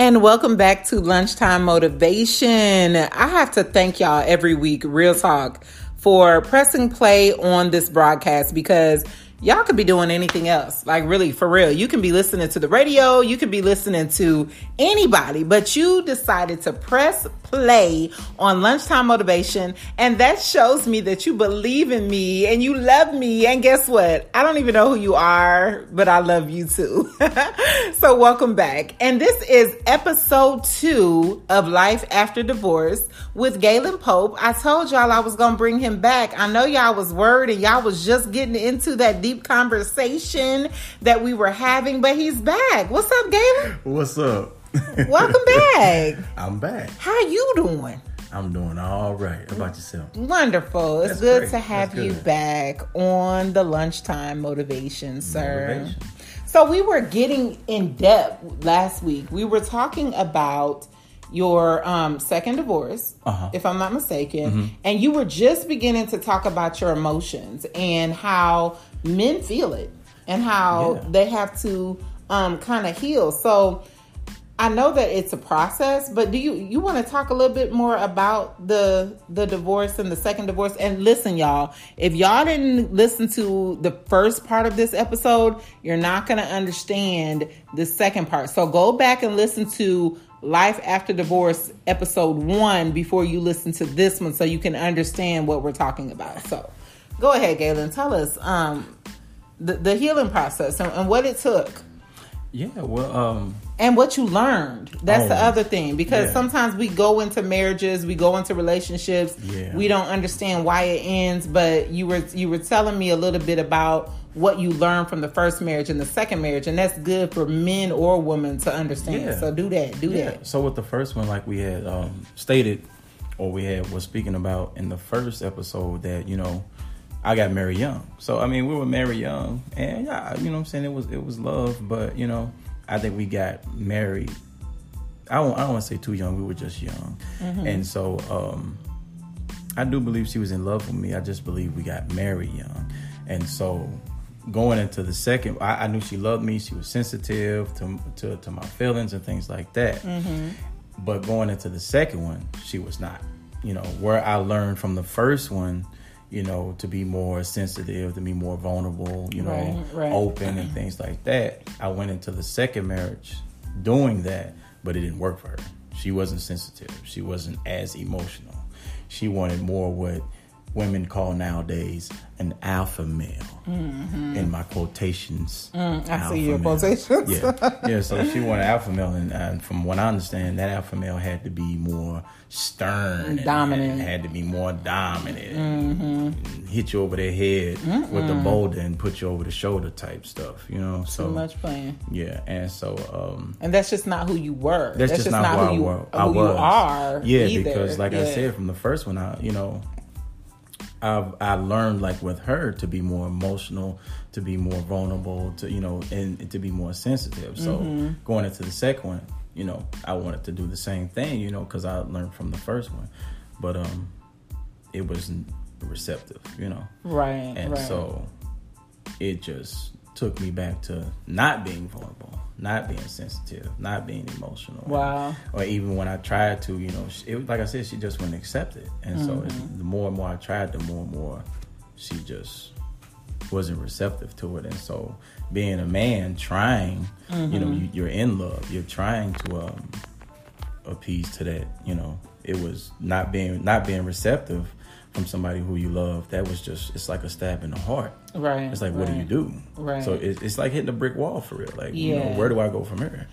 And welcome back to Lunchtime Motivation. I have to thank y'all every week, Real Talk, for pressing play on this broadcast because y'all could be doing anything else. Like, really, for real. You can be listening to the radio, you could be listening to anybody, but you decided to press play on Lunchtime Motivation. And that shows me that you believe in me and you love me. And guess what? I don't even know who you are, but I love you too. so, welcome back. And this is episode two of Life After Divorce with Gayland Pope. I told y'all I was going to bring him back. I know y'all was worried and y'all was just getting into that deep conversation that we were having, but he's back. What's up, Gayland? What's up? Welcome back. I'm back. How you doing? I'm doing all right. How about yourself? Wonderful. It's That's good great. to have That's you back on the lunchtime motivation, sir. Motivation. So we were getting in depth last week. We were talking about your um, second divorce, Uh-huh. Mm-hmm. if I'm not mistaken, and you were just beginning to talk about your emotions and how men feel it and how Yeah. they have to um, kind of heal. So I know that it's a process, but do you you want to talk a little bit more about the the divorce and the second divorce? And listen, y'all, if y'all didn't listen to the first part of this episode, you're not going to understand the second part. So go back and listen to Life After Divorce episode 1 before you listen to this one so you can understand what we're talking about. So go ahead, Gayland, tell us um the, the healing process and, and what it took Yeah, well, um, and what you learned. That's the Oh, other thing because yeah. sometimes we go into marriages, we go into relationships, Yeah. we don't understand why it ends. But you were you were telling me a little bit about what you learned from the first marriage and the second marriage, and that's good for men or women to understand. Yeah. So do that, do that. So with the first one, like we had um, stated, or we had was speaking about in the first episode, that you know, I got married young. So I mean, we were married young, and yeah, you know, what I'm saying it was it was love, but you know, I think we got married. I don't, I don't want to say too young. We were just young, and so um, I do believe she was in love with me. I just believe we got married young, and so going into the second, I, I knew she loved me. She was sensitive to to, to my feelings and things like that. But going into the second one, she was not. You know, where I learned from the first one, you know, to be more sensitive, to be more vulnerable, you know, Right, right. open and things like that. I went into the second marriage doing that, but it didn't work for her. She wasn't sensitive. She wasn't as emotional. She wanted more what women call nowadays an alpha male. In my quotations, Mm-hmm. I see your male. quotations. Yeah, yeah. So she wanted alpha male, and, and from what I understand, that alpha male had to be more stern, Dominant. and had to be more dominant, and hit you over the head with the boulder and put you over the shoulder type stuff. You know, so Too much playing, yeah, and so um, and that's just not who you were. that's, just, not, who, I, you, were, who I was. you are. Yeah, either. because like I said from the first one, I you know, I I learned like with her to be more emotional, to be more vulnerable, to you know, and to be more sensitive. So Mm-hmm. going into the second one, you know, I wanted to do the same thing, you know, because I learned from the first one, but um, it wasn't receptive, you know, right, and right. so it just took me back to not being vulnerable, not being sensitive, not being emotional. Wow. Or even when I tried to, you know, it was like I said, she just wouldn't accept it. And so Mm-hmm. it, the more and more I tried, the more and more she just wasn't receptive to it. And so being a man trying, you know, Mm-hmm. you, you're in love, you're trying to um, appease to that, you know, it was not being not being receptive from somebody who you love. That was just it's like a stab in the heart. right. It's like, what do you do? Right. So it, it's like hitting a brick wall for real. Like, you know, Yeah. where do I go from here?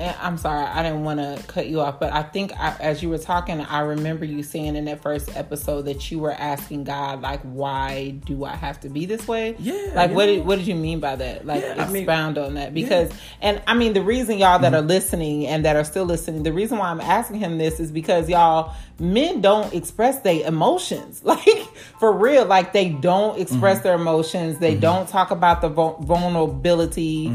I'm sorry, I didn't want to cut you off, but I think I, as you were talking, I remember you saying in that first episode that you were asking God, like, why do I have to be this way? Yeah, Like, you what did, what did you mean by that? Like, Yeah, I mean- expound on that. Because, and I mean, the reason y'all that are mm-hmm. listening and that are still listening, the reason why I'm asking him this is because y'all, men don't express their emotions. Like, for real, like, they don't express mm-hmm. their emotions. They mm-hmm. don't talk about the vul- vulnerability.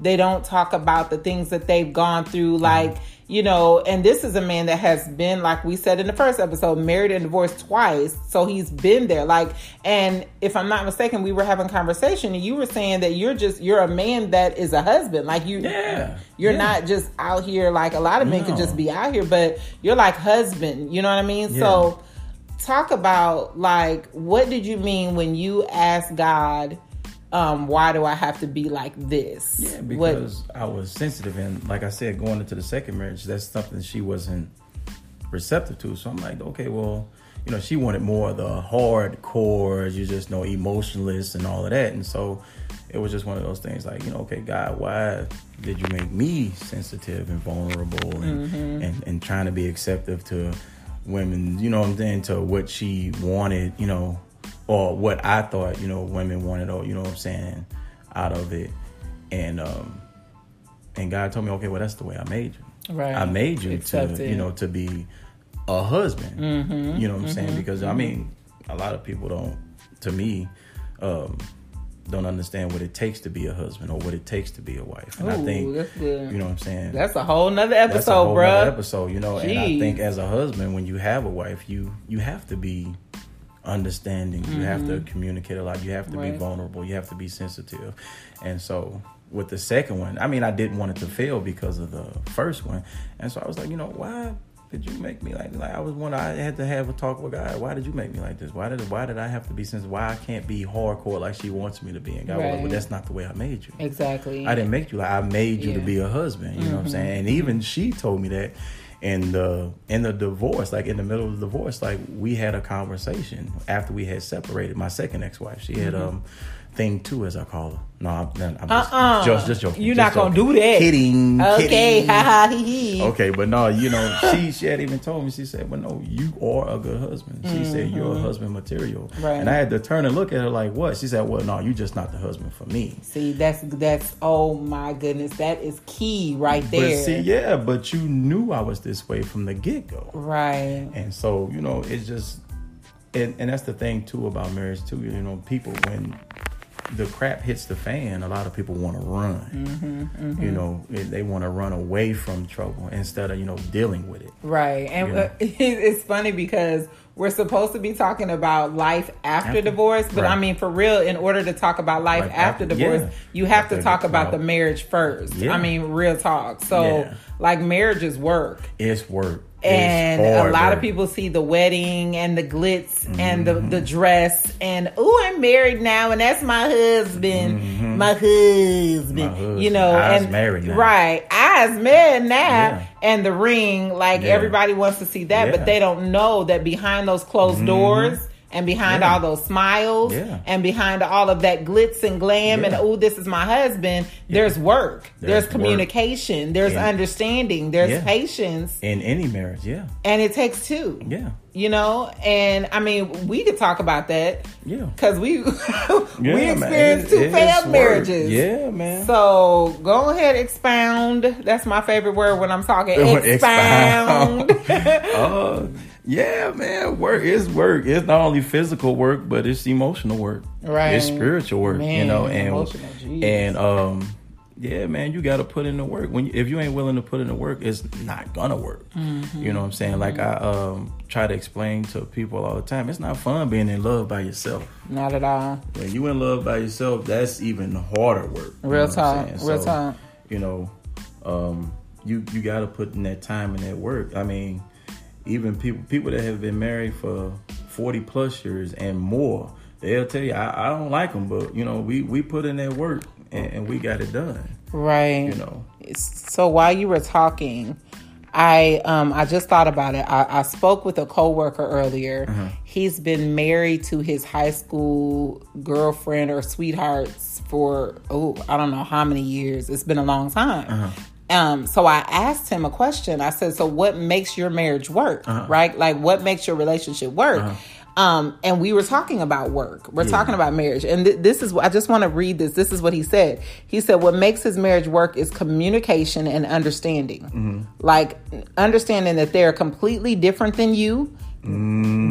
They don't talk about the things that they've gone through. Mm-hmm. Like, you know, and this is a man that has been, like we said in the first episode, married and divorced twice. So he's been there. Like, and if I'm not mistaken, we were having conversation and you were saying that you're just, you're a man that is a husband. Like you, Yeah, you're yeah. not just out here like a lot of men could just be out here, but you're like husband. You know what I mean? Yeah. So talk about like, what did you mean when you asked God, um, why do I have to be like this? Yeah, What- because I was sensitive, and like I said, going into the second marriage, that's something she wasn't receptive to. So I'm like, okay, well, you know, she wanted more of the hardcore, you just know, emotionless and all of that, and so it was just one of those things. Like, you know, okay, God, why did you make me sensitive and vulnerable, and and, and trying to be acceptive to women? You know, what I'm saying to what she wanted, you know, or what I thought, you know, women wanted, or you know, what I'm saying out of it, and um, and God told me, okay, well, that's the way I made you. Right. I made you Accept to, you know, to be a husband. Mm-hmm. You know what I'm saying? Because I mean, a lot of people don't, to me, um, don't understand what it takes to be a husband or what it takes to be a wife. And I think, you know what I'm saying? That's a whole nother episode, bro. episode, you know. And I think as a husband, when you have a wife, you you have to be understanding. You have to communicate a lot. You have to Mm-hmm. Right. be vulnerable. You have to be sensitive. And so with the second one, I mean, I didn't want it to fail because of the first one. And so I was like, you know, why did you make me like like I was one I had to have a talk with God. Why did you make me like this? Why did why did I have to be sensitive? Why I can't be hardcore like she wants me to be? And God was like, well, that's not the way I made you. Exactly. I didn't make you like I made you Yeah. Mm-hmm. to be a husband. You know what I'm saying? And even she told me that in the in the divorce, like in the middle of the divorce, like we had a conversation after we had separated. My second ex wife, she had um thing two as I call her. No, I'm, I'm just, Uh-uh. just just joking. You're just not gonna joking. do that. Kidding. Okay, ha ha he he. Okay, but no, you know, she she had even told me. She said, "Well, no, you are a good husband." She said, "You're a husband material." Mm-hmm. Right. And I had to turn and look at her like, "What?" She said, "Well, no, you're just not the husband for me." See, that's that's oh my goodness, that is key right there. But see, yeah, but you knew I was this way from the get go, Right. and so you know, it's just, and, and that's the thing too about marriage too. You know, people when the crap hits the fan, a lot of people want to run. Mm-hmm, You know, they- want to run away from trouble instead of you know dealing with it. Right. And Yeah. uh, it's funny because we're supposed to be talking about life after, After- divorce, but right. I mean, for real, in order to talk about life Life after, after- divorce, yeah. you have to talk the- about the marriage first. Yeah. I mean, real talk. So, Yeah. like, marriage is work. It's work, and a lot of people see the wedding and the glitz and the, Mm-hmm. the dress and oh i'm married now and that's my husband my husband Mm-hmm. husband. you know I's and married now. right i's married now Yeah. and the ring like Yeah. everybody wants to see that but they don't know that behind those closed doors and behind Yeah. all those smiles Yeah. and behind all of that glitz and glam and oh this is my husband there's work there's, There's work. communication there's Yeah. understanding there's Yeah. patience in any marriage, yeah, and it takes two yeah, you know and i mean we could talk about that yeah. because we Yeah, we experienced two failed work. marriages Yeah, man. so go ahead expound that's my favorite word when i'm talking Expound. expound uh, yeah, man. Work is work. It's not only physical work, but it's emotional work. Right. It's spiritual work. Man, you know, and and um, yeah, man. You got to put in the work. When you, if you ain't willing to put in the work, it's not gonna work. Mm-hmm. You know what I'm saying? Like I um try to explain to people all the time. It's not fun being in love by yourself. not at all When you in love by yourself, that's even harder work. Real know what I'm talk, real talk. You know, um, you you got to put in that time and that work. I mean, even people people that have been married for forty plus years and more, they'll tell you, I, I don't like them, but you know, we we put in that work and, and we got it done. right You know, so while you were talking i um i just thought about it i, I spoke with a coworker earlier Uh-huh. he's been married to his high school girlfriend or sweethearts for oh i don't know how many years it's been a long time Uh-huh. Um so i asked him a question i said so what makes your marriage work Uh-huh. right like what makes your relationship work um, and we were talking about work. We're talking about marriage, and th- this is. What I just want to read this. This is what he said. He said, "What makes his marriage work is communication and understanding. Like understanding that they're completely different than you.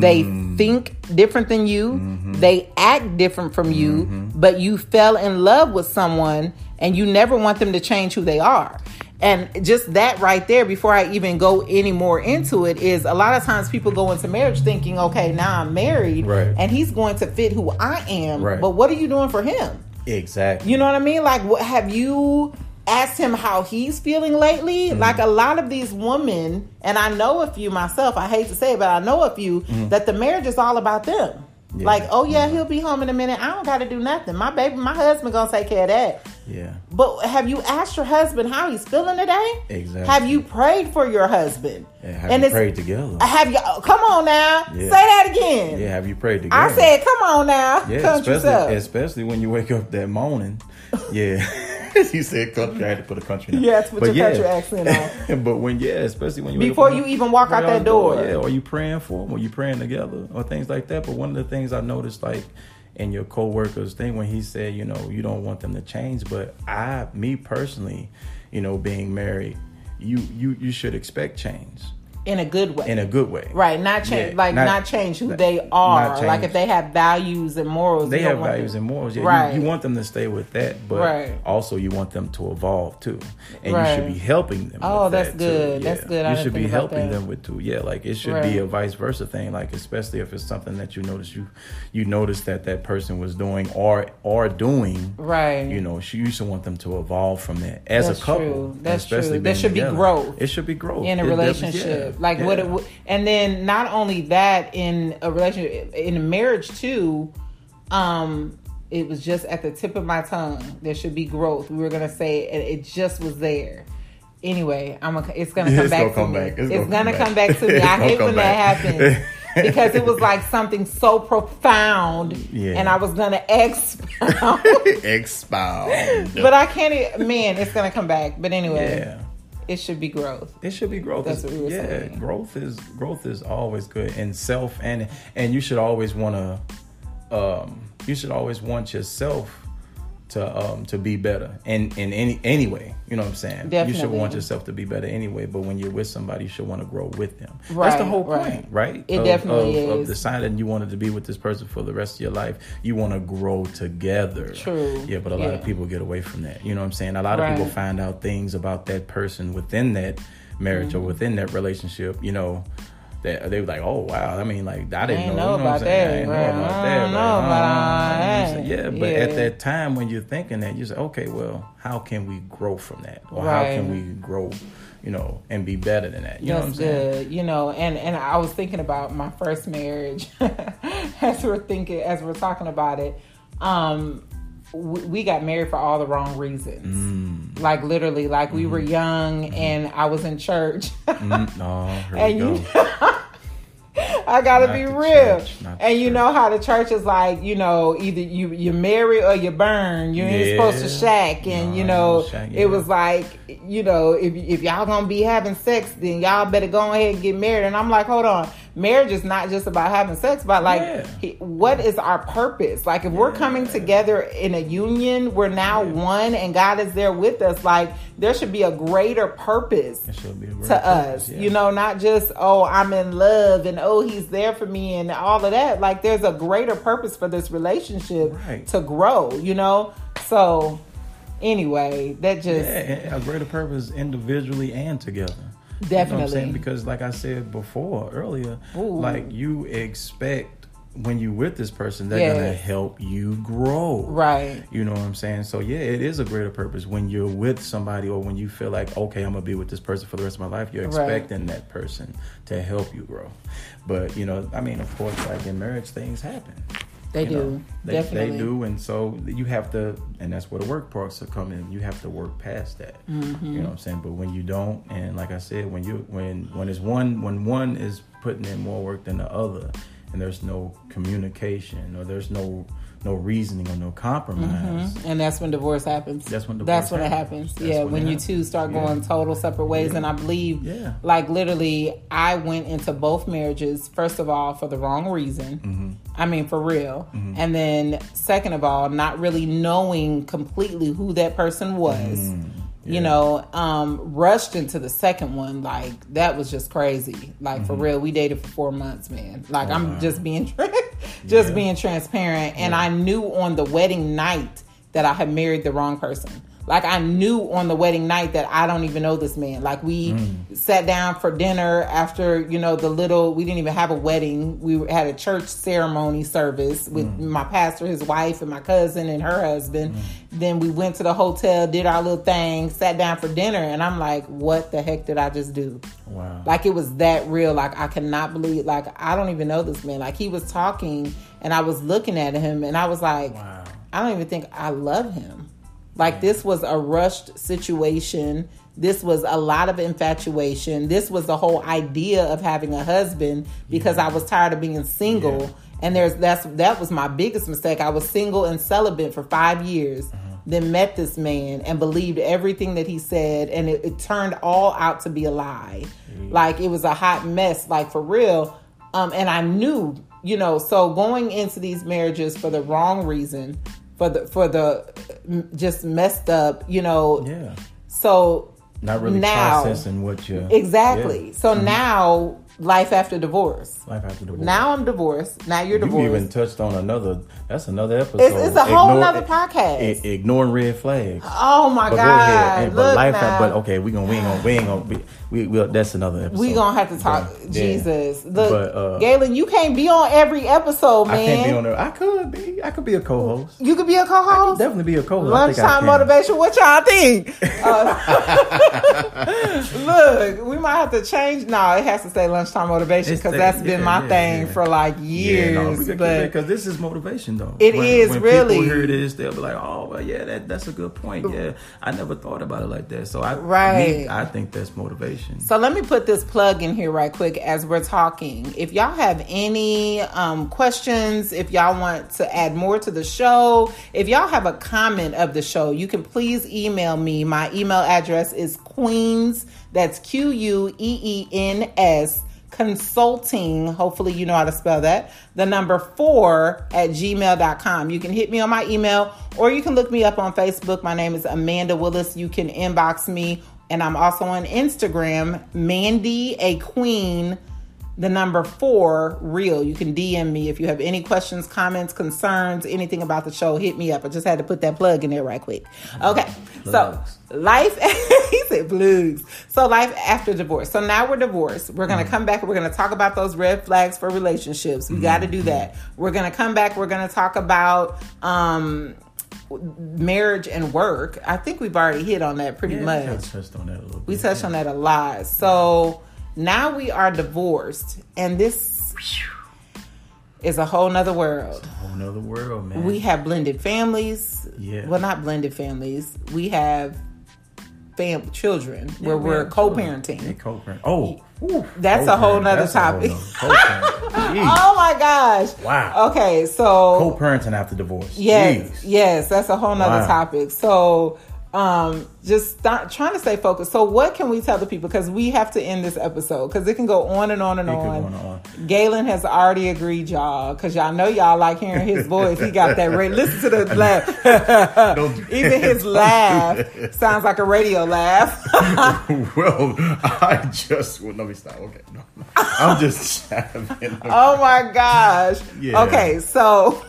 They think different than you. They act different from you. But you fell in love with someone, and you never want them to change who they are." And just that right there, before I even go any more into it, is a lot of times people go into marriage thinking, okay, now I'm married, Right. and he's going to fit who I am. Right. But what are you doing for him? Exactly. You know what I mean? Like, what have you asked him how he's feeling lately? Mm-hmm. Like, a lot of these women, and I know a few myself, I hate to say it, but I know a few, that the marriage is all about them. Mm-hmm. Yeah. Like, oh yeah, he'll be home in a minute. I don't got to do nothing. My baby, my husband gonna take care of that. Yeah. But have you asked your husband how he's feeling today? Exactly. Have you prayed for your husband? Yeah, have you prayed together? Have you? oh, Come on now, Yeah. say that again. Yeah, have you prayed together? I said, come on now, yeah, country especially especially when you wake up that morning. Yeah. you said country. I had to put a country. You put But your country accent on. but when yeah, especially when you Before you even walk out that door. yeah, or you praying for them, or you praying together, or things like that. But one of the things I noticed, like in your coworkers thing, when he said, you know, you don't want them to change, but I, me personally, you know, being married, you you you should expect change in a good way. in a good way. Right, not change, Yeah, like not, not- change who not- they are. Like if they have values and morals, They have values them- and morals. Yeah, Right. you, you want them to stay with that, but Right. also you want them to evolve too, and Right. you should be helping them. Oh, that's that, good. Too. That's Yeah. good. I You should be helping them with too. Yeah, like it should Right. be a vice versa thing. Like especially if it's something that you notice you you notice that that person was doing or or doing. Right. You know, she used to want them to evolve from that as That's a couple. true. That's true. There should be growth It should be growth in a It definitely- relationship. yeah, Like what it and then not only that in a relationship, in a marriage too. Um, it was just at the tip of my tongue. There should be growth. We were gonna say it, it just was there. Anyway, I'm. A, it's gonna come It's back gonna to come me. back. It's, It's gonna, gonna come come back, back. to me. I hate when that happens because it was like something so profound, Yeah. and I was gonna expound. expound. but I can't. Man, it's gonna come back. But anyway, yeah. It should be growth. It should be growth. That's what we were yeah, saying. growth is growth is always good in self and and you should always want to um you should always want yourself to um to be better in in any anyway. You know what I'm saying? You should want yourself to be better anyway. But when you're with somebody, you should want to grow with them. That's Right, the whole point, right? It Of- definitely of, is. Of deciding you wanted to be with this person for the rest of your life. You want to grow together. True. Yeah, but a lot Yeah. of people get away from that. You know what I'm saying? A lot of people find out things about that person within that marriage Mm-hmm. or within that relationship, you know, that they were like, oh wow, I mean, like I didn't ain't know, know you know what I'm about saying? that, I didn't right. know about I that. know right? about Uh, that. yeah, but Yeah. at that time when you're thinking that, you say, okay, well, how can we grow from that, or how can we grow, you know, and be better than that? You know what I'm That's saying? good. You know, and and I was thinking about my first marriage as we're thinking as we're talking about it. Um, we, we got married for all the wrong reasons. Mm. Like literally, like we Mm-hmm. were young and I was in church. Mm, no, here and you go. I gotta Not be real. and you church. know how the church is like, you know, either you you marry or you burn. You ain't Yeah. supposed to shack. And No, you know, ain't shack, yeah. it was like, you know, if if y'all gonna be having sex, then y'all better go ahead and get married. And I'm like, hold on, marriage is not just about having sex, but like, Yeah. what is our purpose? Like, if we're coming together in a union, we're now one, and God is there with us. Like, there should be a greater purpose It should be a to purpose, us. yeah. You know, not just oh I'm in love and oh he's there for me and all of that. Like there's a greater purpose for this relationship Right. to grow. You know, so anyway, that just Yeah, a greater purpose individually and together. You know what I'm Definitely. saying? Because like I said before earlier, Ooh. like you expect when you with this person, they're Yes. gonna help you grow. right. You know what I'm saying? So yeah, it is a greater purpose when you're with somebody or when you feel like, okay, I'm gonna be with this person for the rest of my life. You're Right. expecting that person to help you grow. But you know, I mean, of course, like in marriage, things happen. They You do. know, they, Definitely. they do, and so you have to, and that's where the work parts will come in. You have to work past that. Mm-hmm. You know what I'm saying? But when you don't, and like I said, when you when when it's one when one is putting in more work than the other, and there's no communication or there's no no reasoning or no compromise. And that's when divorce happens. That's when That's divorce when it happens. happens. That's yeah, when when, you happens. two start Yeah. going total separate ways. Yeah. And I believe, Yeah. like literally, I went into both marriages. First of all, for the wrong reason. Mm-hmm. I mean, for real. And then, second of all, not really knowing completely who that person was. Mm, You know, um, rushed into the second one. Like that was just crazy. Like for real, we dated for four months, man. Like I'm Mm-hmm. Oh, wow. just being, just Yeah. being transparent. And I knew on the wedding night that I had married the wrong person. Like I knew on the wedding night that I don't even know this man. Like we mm. sat down for dinner after you know the little. We didn't even have a wedding. We had a church ceremony service with mm. my pastor, his wife, and my cousin and her husband. Mm. Then we went to the hotel, did our little thing, sat down for dinner, and I'm like, what the heck did I just do? Wow. Like it was that real. Like I cannot believe. Like I don't even know this man. Like he was talking, and I was looking at him, and I was like, Wow. I don't even think I love him. Like mm. this was a rushed situation. This was a lot of infatuation. This was the whole idea of having a husband because I was tired of being single. Yeah. And there's that's that was my biggest mistake. I was single and celibate for five years. Uh-huh. Then met this man and believed everything that he said, and it, it turned all out to be a lie. Mm. Like it was a hot mess, like for real. Um, and I knew, you know, so going into these marriages for the wrong reason, for the for the just messed up, you know. Yeah. So Not really now, processing what you exactly. Yeah. So mm-hmm. now life after divorce. Life after divorce. Now I'm divorced. Now you're divorced. you even touched on another. That's another episode. It's- it's a whole Ignore- nother podcast. i- ignoring red flags. oh my But god! go but life. now. But okay, we gonna we ain't gonna we ain't gonna we, we, we that's another episode. We gonna have to talk. Yeah. Jesus, look, But, uh, Gayland, you can't be on every episode, man. I can't be on there. I could be. I could be a co-host. You could be a co-host. Definitely be a co-host. I think I Lunchtime motivation. What y'all think? Uh, look, we might have to change. No, it has to say lunchtime motivation because that's been yeah, my yeah, thing yeah. for like Yeah, years. no, we gotta keep but because this is motivation though. It when, is, when really. People hear this, they'll be like, "Oh, well, yeah, that that's a good point. Yeah, I never thought about it like that." So I, Right. me, I think that's motivation. So let me put this plug in here right quick as we're talking. If y'all have any um, questions, if y'all want to add more to the show, if y'all have a comment of the show, you can please email me. My email address is queens, that's Q U E E N S, consulting. Hopefully, you know how to spell that. The number four at gmail.com. You can hit me on my email or you can look me up on Facebook. My name is Amanda Willis. You can inbox me and I'm also on Instagram, Mandy a Queen, the number four, real. You can DM me if you have any questions, comments, concerns, anything about the show. Hit me up. I just had to put that plug in there right quick. Okay, Plugs. so life. he said blues. So life after divorce. So now we're divorced. We're gonna come back. We're gonna talk about those red flags for relationships. We got to do that. We're gonna come back. We're gonna talk about. um marriage and work i think we've already hit on that pretty Yeah, much we touched on that a little bit. we touched on that a lot. So now we are divorced, and this is a whole nother world. A whole nother world, man. We have blended families. Yeah. Well, not blended families. We have fam children Yeah, where we we're co-parenting. Yeah, co-parent. Oh, That's a whole co-parent. nother That's a whole topic. nother- co-parent. Oh my gosh! Wow. Okay, so Co-parenting after divorce. Yes, Jeez. yes, that's a whole nother Wow. topic. So, um, just start trying to stay focused. So, what can we tell the people? Because we have to end this episode because it can go on and on and on. on and on. Gayland has already agreed, y'all, because y'all know y'all like hearing his voice. He got that. Ra- listen to the laugh. Even his laugh Don't do that. sounds like a radio laugh. well, I just well, let me stop. Okay, no, no. I'm just having. Oh my gosh. Yeah. Okay, so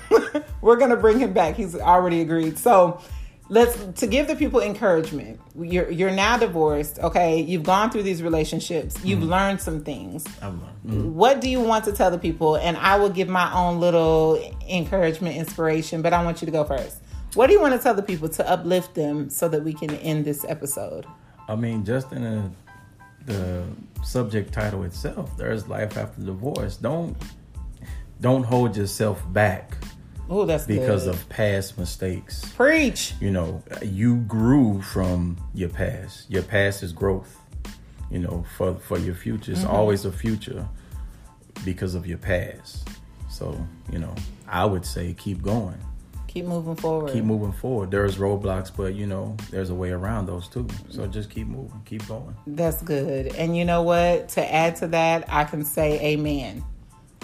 we're gonna bring him back. He's already agreed. So let's to give the people encouragement. You're you're now divorced. Okay, you've gone through these relationships. You've Mm-hmm. learned some things. I've learned. What do you want to tell the people? And I will give my own little encouragement, inspiration. But I want you to go first. What do you want to tell the people to uplift them so that we can end this episode? I mean, just in a, the subject title itself, there's life after divorce. Don't don't hold yourself back Oh, that's because good. of past mistakes. preach. You know, you grew from your past. Your past is growth. You know, for for your future, it's mm-hmm. always a future because of your past. So, you know, I would say keep going. Keep moving forward. Keep moving forward. There's roadblocks, but you know, there's a way around those too. So mm-hmm. just keep moving, keep going. That's good. And you know what? To add to that, I can say amen.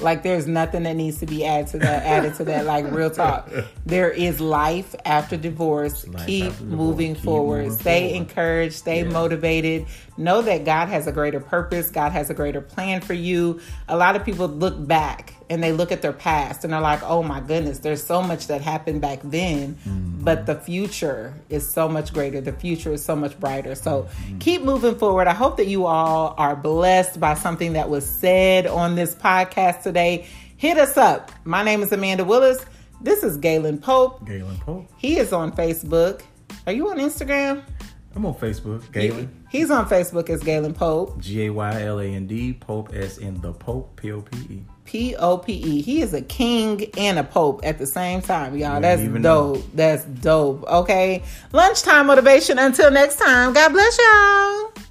Like there's nothing that needs to be added to that added to that like real talk. There is life after divorce. Life Keep after divorce. moving Keep forward. moving stay forward. encouraged, stay Yeah. motivated. Know that God has a greater purpose, God has a greater plan for you. A lot of people look back and they look at their past and they're like, oh my goodness, there's so much that happened back then, Mm-hmm. but the future is so much greater. The future is so much brighter. So Mm-hmm. keep moving forward. I hope that you all are blessed by something that was said on this podcast today. Hit us up. My name is Amanda Willis. This is Gayland Pope. Gayland Pope. He is on Facebook. Are you on Instagram? I'm on Facebook. Gayland. He's on Facebook as Gayland Pope. G A Y L A N D. Pope as in the Pope. P O P E. P O P E. He is a king and a pope at the same time, y'all. That's dope. know. That's dope. Okay. Lunchtime motivation. Until next time. God bless y'all.